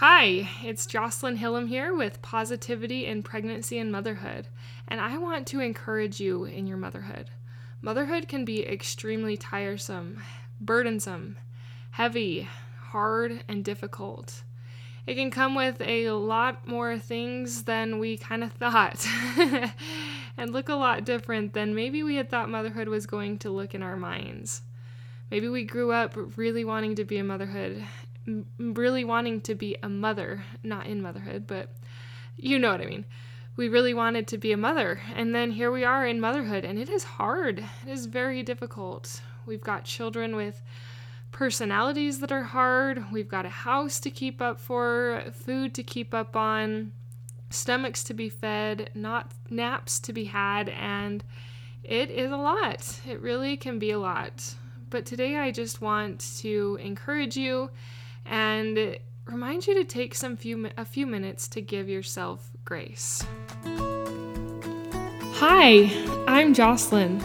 Hi, it's Jocelyn Hillam here with Positivity in Pregnancy and Motherhood, and I want to encourage you in your motherhood. Motherhood can be extremely tiresome, burdensome, heavy, hard, and difficult. It can come with a lot more things than we kind of thought, and look a lot different than maybe we had thought motherhood was going to look in our minds. Maybe we grew up really wanting to be a motherhood really wanting to be a mother, not in motherhood, but you know what I mean. We really wanted to be a mother, and then here we are in motherhood, and it is hard. It is very difficult. We've got children with personalities that are hard. We've got a house to keep up for, food to keep up on, stomachs to be fed, not naps to be had, and it is a lot. It really can be a lot. But today I just want to encourage you and remind you to take some few a few minutes to give yourself grace. Hi, I'm Jocelyn,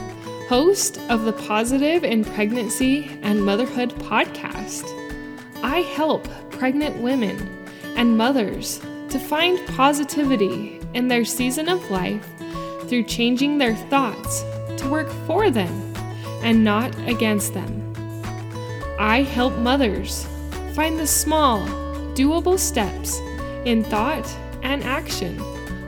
host of the Positive in Pregnancy and Motherhood podcast. I help pregnant women and mothers to find positivity in their season of life through changing their thoughts to work for them and not against them. I help mothers Find the small, doable steps in thought and action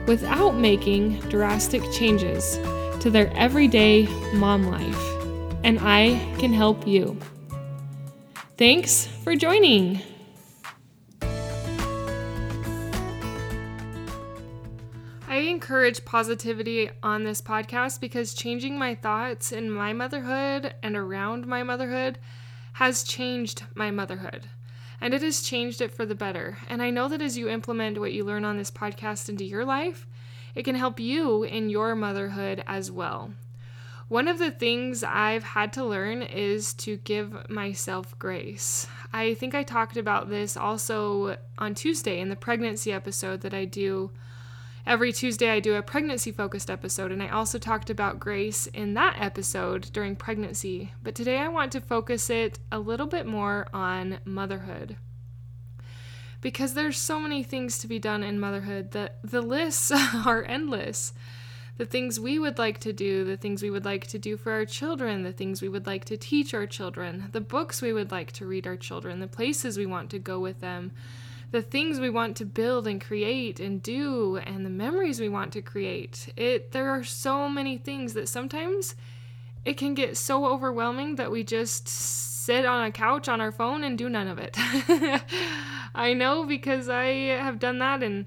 without making drastic changes to their everyday mom life. And I can help you. Thanks for joining. I encourage positivity on this podcast because changing my thoughts in my motherhood and around my motherhood has changed my motherhood and it has changed it for the better. And I know that as you implement what you learn on this podcast into your life, it can help you in your motherhood as well. One of the things I've had to learn is to give myself grace. I think I talked about this also on Tuesday in the pregnancy episode that I do Every Tuesday, I do a pregnancy focused episode, and I also talked about grace in that episode during pregnancy. But today, I want to focus it a little bit more on motherhood. Because there's so many things to be done in motherhood that the lists are endless. The things we would like to do, the things we would like to do for our children, the things we would like to teach our children, the books we would like to read our children, the places we want to go with them, the things we want to build and create and do and the memories we want to create. It there are so many things that sometimes it can get so overwhelming that we just sit on a couch on our phone and do none of it. I know because I have done that and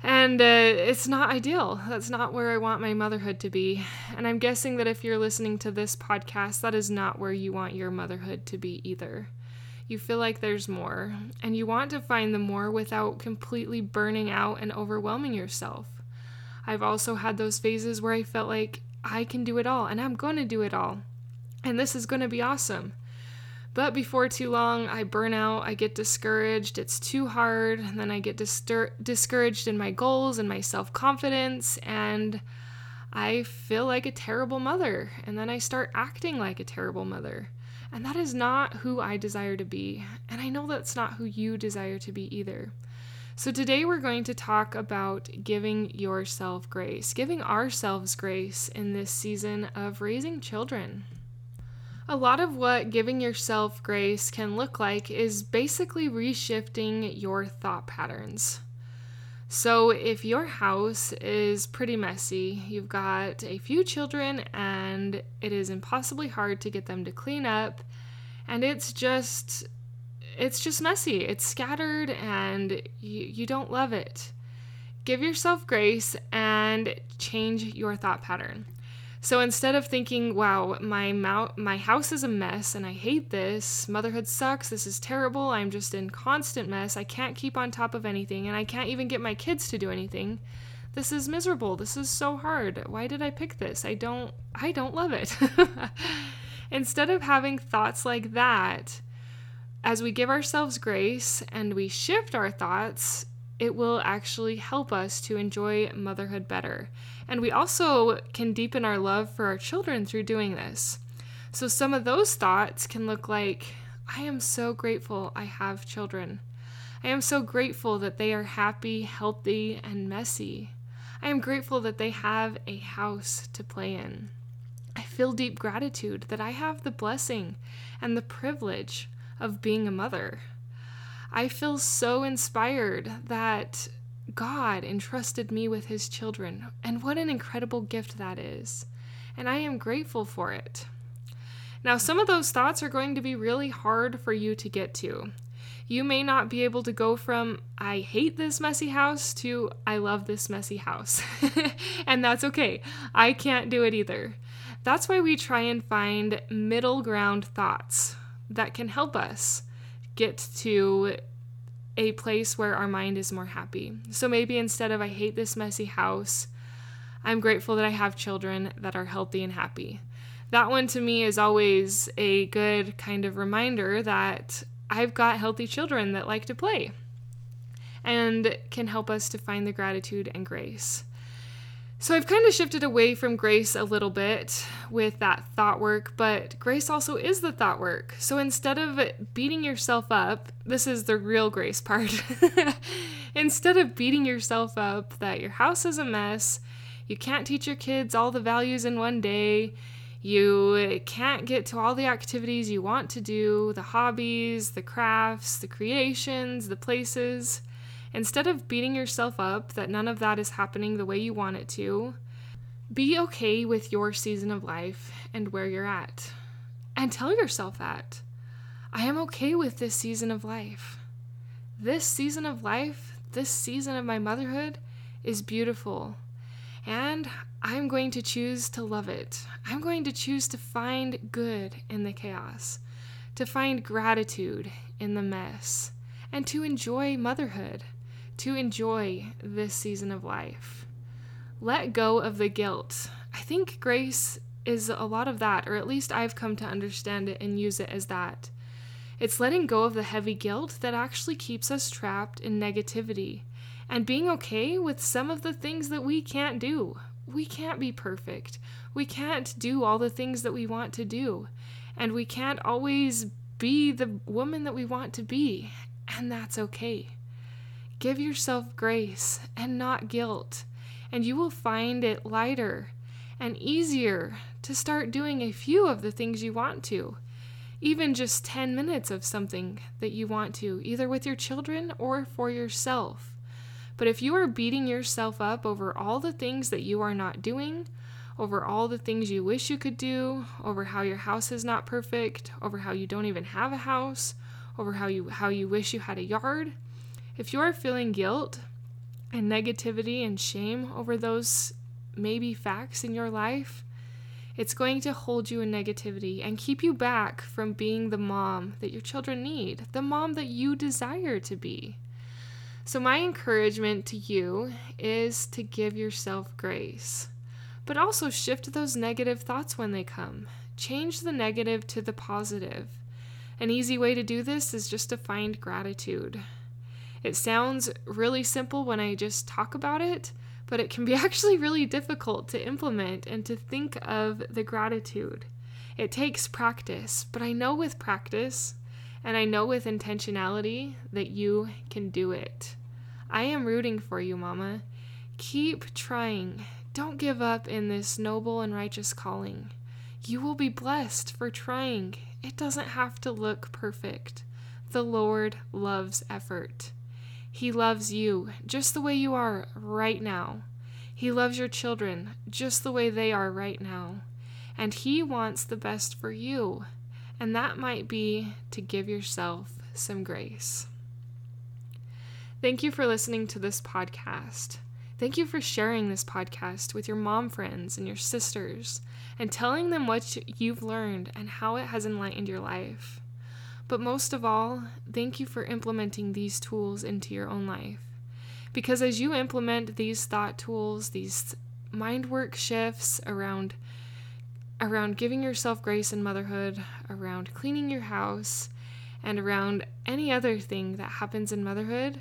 and uh, it's not ideal. That's not where I want my motherhood to be. And I'm guessing that if you're listening to this podcast, that is not where you want your motherhood to be either you feel like there's more, and you want to find the more without completely burning out and overwhelming yourself. I've also had those phases where I felt like I can do it all and I'm going to do it all, and this is going to be awesome. But before too long, I burn out, I get discouraged, it's too hard, and then I get distur- discouraged in my goals and my self confidence, and I feel like a terrible mother, and then I start acting like a terrible mother. And that is not who I desire to be. And I know that's not who you desire to be either. So, today we're going to talk about giving yourself grace, giving ourselves grace in this season of raising children. A lot of what giving yourself grace can look like is basically reshifting your thought patterns. So, if your house is pretty messy, you've got a few children, and it is impossibly hard to get them to clean up, and it's just it's just messy. It's scattered and you, you don't love it. Give yourself grace and change your thought pattern. So instead of thinking, wow, my my house is a mess and I hate this, motherhood sucks, this is terrible, I'm just in constant mess, I can't keep on top of anything, and I can't even get my kids to do anything. This is miserable. This is so hard. Why did I pick this? I don't I don't love it. instead of having thoughts like that, as we give ourselves grace and we shift our thoughts, it will actually help us to enjoy motherhood better. And we also can deepen our love for our children through doing this. So, some of those thoughts can look like, I am so grateful I have children. I am so grateful that they are happy, healthy, and messy. I am grateful that they have a house to play in. I feel deep gratitude that I have the blessing and the privilege of being a mother. I feel so inspired that God entrusted me with his children, and what an incredible gift that is. And I am grateful for it. Now, some of those thoughts are going to be really hard for you to get to. You may not be able to go from, I hate this messy house, to, I love this messy house. and that's okay. I can't do it either. That's why we try and find middle ground thoughts that can help us get to a place where our mind is more happy. So maybe instead of, I hate this messy house, I'm grateful that I have children that are healthy and happy. That one to me is always a good kind of reminder that I've got healthy children that like to play and can help us to find the gratitude and grace. So I've kind of shifted away from grace a little bit with that thought work, but grace also is the thought work. So instead of beating yourself up, this is the real grace part. instead of beating yourself up that your house is a mess, you can't teach your kids all the values in one day, you can't get to all the activities you want to do, the hobbies, the crafts, the creations, the places. Instead of beating yourself up that none of that is happening the way you want it to, be okay with your season of life and where you're at. And tell yourself that. I am okay with this season of life. This season of life, this season of my motherhood is beautiful. And I'm going to choose to love it. I'm going to choose to find good in the chaos, to find gratitude in the mess, and to enjoy motherhood to enjoy this season of life. Let go of the guilt. I think grace is a lot of that, or at least I've come to understand it and use it as that. It's letting go of the heavy guilt that actually keeps us trapped in negativity and being okay with some of the things that we can't do. We can't be perfect. We can't do all the things that we want to do. And we can't always be the woman that we want to be. And that's okay. Give yourself grace and not guilt, and you will find it lighter and easier to start doing a few of the things you want to. Even just 10 minutes of something that you want to, either with your children or for yourself. But if you are beating yourself up over all the things that you are not doing, over all the things you wish you could do, over how your house is not perfect, over how you don't even have a house, over how you how you wish you had a yard, if you are feeling guilt and negativity and shame over those maybe facts in your life, it's going to hold you in negativity and keep you back from being the mom that your children need, the mom that you desire to be. So, my encouragement to you is to give yourself grace, but also shift those negative thoughts when they come. Change the negative to the positive. An easy way to do this is just to find gratitude. It sounds really simple when I just talk about it, but it can be actually really difficult to implement and to think of the gratitude. It takes practice, but I know with practice and I know with intentionality that you can do it. I am rooting for you, Mama. Keep trying. Don't give up in this noble and righteous calling. You will be blessed for trying. It doesn't have to look perfect. The Lord loves effort. He loves you just the way you are right now. He loves your children just the way they are right now. And He wants the best for you. And that might be to give yourself some grace. Thank you for listening to this podcast. Thank you for sharing this podcast with your mom friends and your sisters and telling them what you've learned and how it has enlightened your life. But most of all, thank you for implementing these tools into your own life. Because as you implement these thought tools, these mind work shifts around around giving yourself grace in motherhood, around cleaning your house, and around any other thing that happens in motherhood,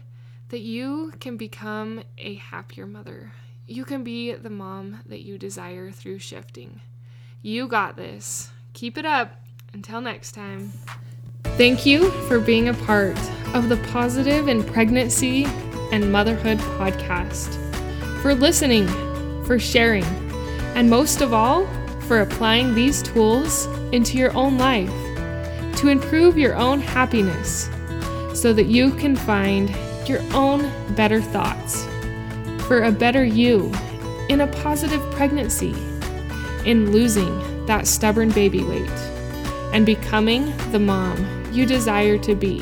that you can become a happier mother. You can be the mom that you desire through shifting. You got this. Keep it up. Until next time. Thank you for being a part of the Positive in Pregnancy and Motherhood podcast, for listening, for sharing, and most of all, for applying these tools into your own life to improve your own happiness so that you can find your own better thoughts for a better you in a positive pregnancy, in losing that stubborn baby weight, and becoming the mom you desire to be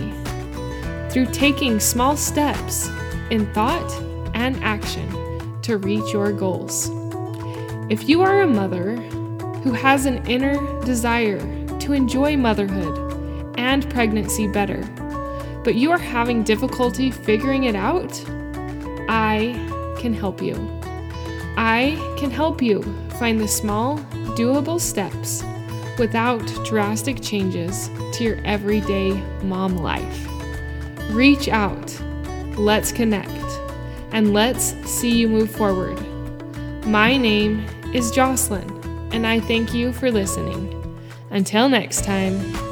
through taking small steps in thought and action to reach your goals. If you are a mother who has an inner desire to enjoy motherhood and pregnancy better, but you are having difficulty figuring it out, I can help you. I can help you find the small, doable steps without drastic changes to your everyday mom life. Reach out, let's connect, and let's see you move forward. My name is Jocelyn, and I thank you for listening. Until next time.